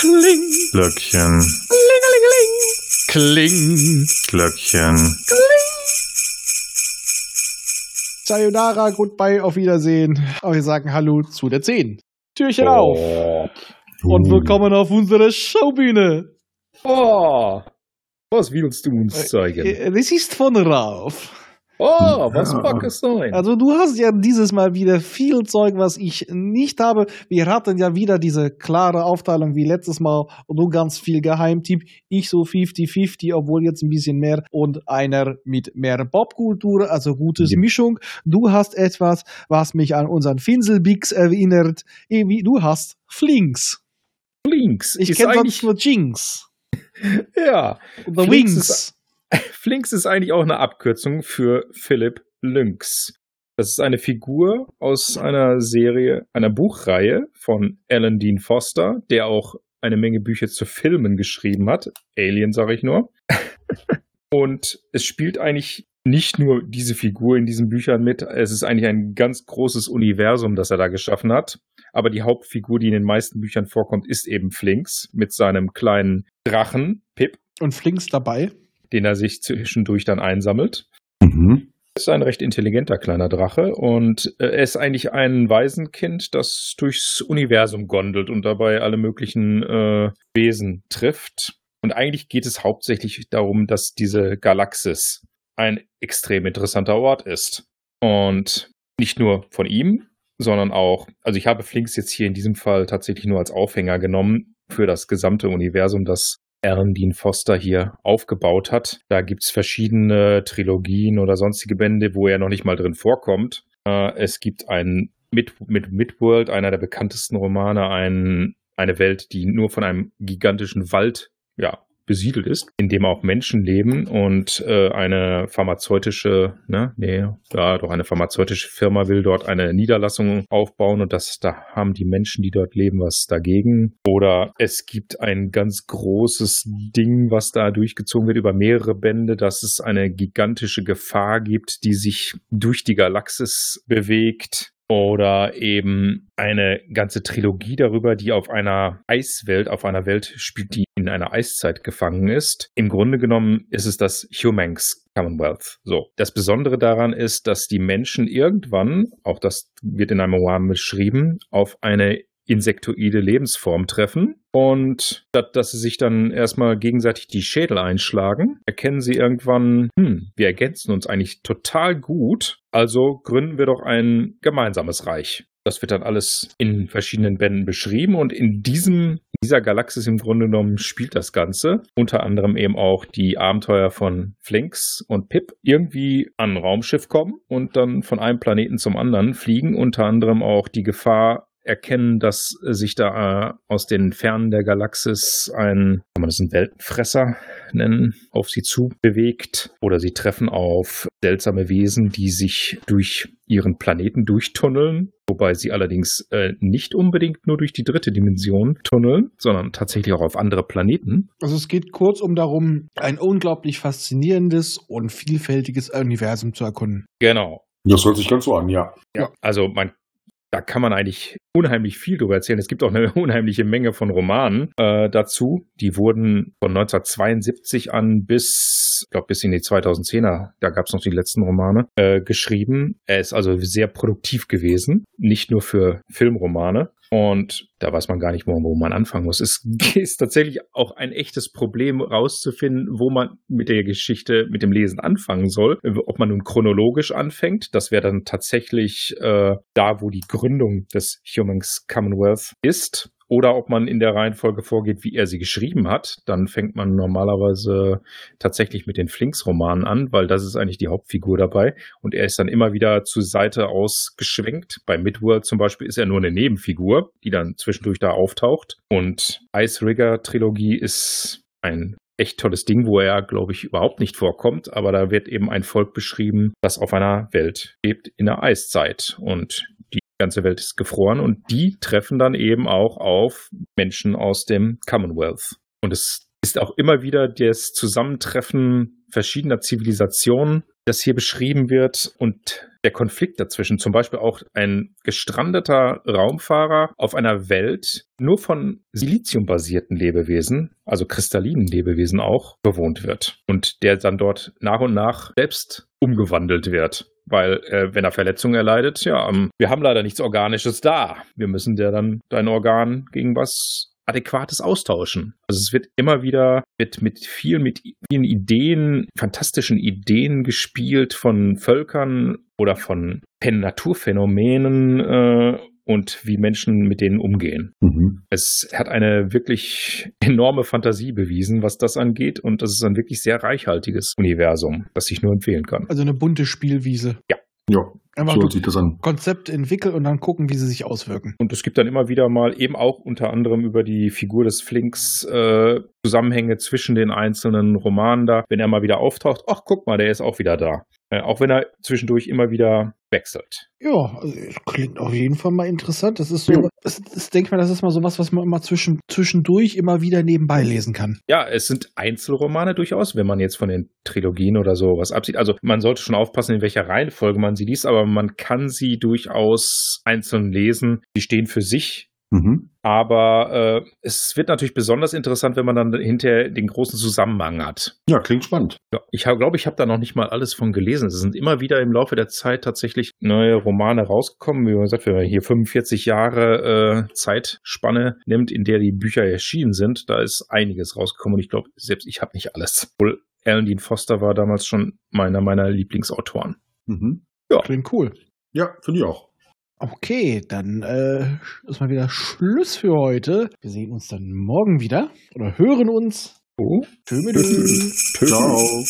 Kling. Glöckchen. Klingelingeling. Kling. Glöckchen. Sayonara, goodbye, auf Wiedersehen. Aber wir sagen Hallo zu der 10. Türchen auf. Und Uh. willkommen auf unserer Showbühne. Oh, was willst du uns zeigen? Äh, Das ist von Rauf. Oh, was Ja. mag es sein? Also du hast ja dieses Mal wieder viel Zeug, was ich nicht habe. Wir hatten ja wieder diese klare Aufteilung wie letztes Mal und du ganz viel Geheimtipp. Ich so 50-50, obwohl jetzt ein bisschen mehr und einer mit mehr Popkultur, also gutes Ja. Mischung. Du hast etwas, was mich an unseren Finselbix erinnert. Irgendwie, Du hast Flinks. Flinks Ich kenne sonst nur Jinx. ja, Oder Flinks Wings. Flinks ist eigentlich auch eine Abkürzung für Philipp Lynx. Das ist eine Figur aus einer Serie, einer Buchreihe von Alan Dean Foster, der auch eine Menge Bücher zu Filmen geschrieben hat. Alien, sage ich nur. Und es spielt eigentlich nicht nur diese Figur in diesen Büchern mit, es ist eigentlich ein ganz großes Universum, das er da geschaffen hat. Aber die Hauptfigur, die in den meisten Büchern vorkommt, ist eben Flinks mit seinem kleinen Drachen, Pip, Und Flinks dabei. Den er sich zwischendurch dann einsammelt. Mhm. ist ein recht intelligenter kleiner Drache und äh, er ist eigentlich ein Waisenkind, das durchs Universum gondelt und dabei alle möglichen äh, Wesen trifft. Und eigentlich geht es hauptsächlich darum, dass diese Galaxis ein extrem interessanter Ort ist. Und nicht nur von ihm, sondern auch, also ich habe Flinks jetzt hier in diesem Fall tatsächlich nur als Aufhänger genommen für das gesamte Universum, das Dean Foster hier aufgebaut hat. Da gibt's verschiedene Trilogien oder sonstige Bände, wo er noch nicht mal drin vorkommt. Äh, es gibt ein mit, mit Midworld, einer der bekanntesten Romane, ein, eine Welt, die nur von einem gigantischen Wald ja, besiedelt ist, in dem auch Menschen leben und äh, eine pharmazeutische, ne, nee, ja, doch eine pharmazeutische Firma will dort eine Niederlassung aufbauen und das, da haben die Menschen, die dort leben, was dagegen. Oder es gibt ein ganz großes Ding, was da durchgezogen wird über mehrere Bände, dass es eine gigantische Gefahr gibt, die sich durch die Galaxis bewegt. Oder eben eine ganze Trilogie darüber, die auf einer Eiswelt, auf einer Welt spielt, die in einer Eiszeit gefangen ist. Im Grunde genommen ist es das Humanx Commonwealth. So. Das Besondere daran ist, dass die Menschen irgendwann, auch das wird in einem Roman beschrieben, auf eine insektoide Lebensform treffen. Und statt dass sie sich dann erstmal gegenseitig die Schädel einschlagen, erkennen sie irgendwann, hm, wir ergänzen uns eigentlich total gut, also gründen wir doch ein gemeinsames Reich. Das wird dann alles in verschiedenen Bänden beschrieben und in diesem, dieser Galaxis im Grunde genommen spielt das Ganze. Unter anderem eben auch die Abenteuer von Flinks und Pip irgendwie an ein Raumschiff kommen und dann von einem Planeten zum anderen fliegen. Unter anderem auch die Gefahr erkennen, dass sich da äh, aus den Fernen der Galaxis ein, kann man das einen Weltenfresser nennen, auf sie zu bewegt. Oder sie treffen auf seltsame Wesen, die sich durch ihren Planeten durchtunneln, wobei sie allerdings äh, nicht unbedingt nur durch die dritte Dimension tunneln, sondern tatsächlich auch auf andere Planeten. Also es geht kurzum darum, ein unglaublich faszinierendes und vielfältiges Universum zu erkunden. Genau. Das hört sich ganz so an, ja. Ja, also man, da kann man eigentlich unheimlich viel drüber erzählen. Es gibt auch eine unheimliche Menge von Romanen äh, dazu. Die wurden von 1972 an bis, ich glaube, bis in die 2010er, da gab es noch die letzten Romane, äh, geschrieben. Er ist also sehr produktiv gewesen, nicht nur für Filmromane. Und da weiß man gar nicht, wo, wo man anfangen muss. Es ist tatsächlich auch ein echtes Problem rauszufinden, wo man mit der Geschichte, mit dem Lesen anfangen soll. Ob man nun chronologisch anfängt, das wäre dann tatsächlich äh, da, wo die Gründung des Humans Commonwealth ist. Oder ob man in der Reihenfolge vorgeht, wie er sie geschrieben hat. Dann fängt man normalerweise tatsächlich mit den Flinks-Romanen an, weil das ist eigentlich die Hauptfigur dabei. Und er ist dann immer wieder zur Seite ausgeschwenkt. Bei Midworld zum Beispiel ist er nur eine Nebenfigur, die dann zwischendurch da auftaucht. Und Ice Rigger Trilogie ist ein echt tolles Ding, wo er, glaube ich, überhaupt nicht vorkommt. Aber da wird eben ein Volk beschrieben, das auf einer Welt lebt in der Eiszeit. Und die ganze Welt ist gefroren und die treffen dann eben auch auf Menschen aus dem Commonwealth. Und es ist auch immer wieder das Zusammentreffen verschiedener Zivilisationen das hier beschrieben wird und der Konflikt dazwischen. Zum Beispiel auch ein gestrandeter Raumfahrer auf einer Welt nur von siliziumbasierten Lebewesen, also kristallinen Lebewesen auch, bewohnt wird. Und der dann dort nach und nach selbst umgewandelt wird. Weil, äh, wenn er Verletzungen erleidet, ja, ähm, wir haben leider nichts Organisches da. Wir müssen dir dann dein Organ gegen was Adäquates austauschen. Also es wird immer wieder mit, mit viel, mit vielen Ideen, fantastischen Ideen gespielt von Völkern oder von Naturphänomenen äh, und wie Menschen mit denen umgehen. Mhm. Es hat eine wirklich enorme Fantasie bewiesen, was das angeht und das ist ein wirklich sehr reichhaltiges Universum, das ich nur empfehlen kann. Also eine bunte Spielwiese. Ja, Einfach so sich das an. Konzept entwickeln und dann gucken, wie sie sich auswirken. Und es gibt dann immer wieder mal eben auch unter anderem über die Figur des Flinks äh, Zusammenhänge zwischen den einzelnen Romanen da. Wenn er mal wieder auftaucht, ach guck mal, der ist auch wieder da. Äh, auch wenn er zwischendurch immer wieder wechselt. Ja, also klingt auf jeden Fall mal interessant. Das ist so, das, das denke ich mal, das ist mal so was, was man immer zwischen, zwischendurch immer wieder nebenbei lesen kann. Ja, es sind Einzelromane durchaus, wenn man jetzt von den Trilogien oder so was absieht. Also man sollte schon aufpassen, in welcher Reihenfolge man sie liest, aber man kann sie durchaus einzeln lesen. Sie stehen für sich. Mhm. Aber äh, es wird natürlich besonders interessant, wenn man dann hinterher den großen Zusammenhang hat. Ja, klingt spannend. Ja, ich glaube, ich habe da noch nicht mal alles von gelesen. Es sind immer wieder im Laufe der Zeit tatsächlich neue Romane rausgekommen. Wie gesagt, wenn man hier 45 Jahre äh, Zeitspanne nimmt, in der die Bücher erschienen sind, da ist einiges rausgekommen. Und ich glaube, selbst ich habe nicht alles. Wohl Alan Dean Foster war damals schon meiner meiner Lieblingsautoren. Mhm. Klingt cool. Ja, finde ich auch. Okay, dann äh, ist mal wieder Schluss für heute. Wir sehen uns dann morgen wieder oder hören uns. Oh. Tschö. Ciao.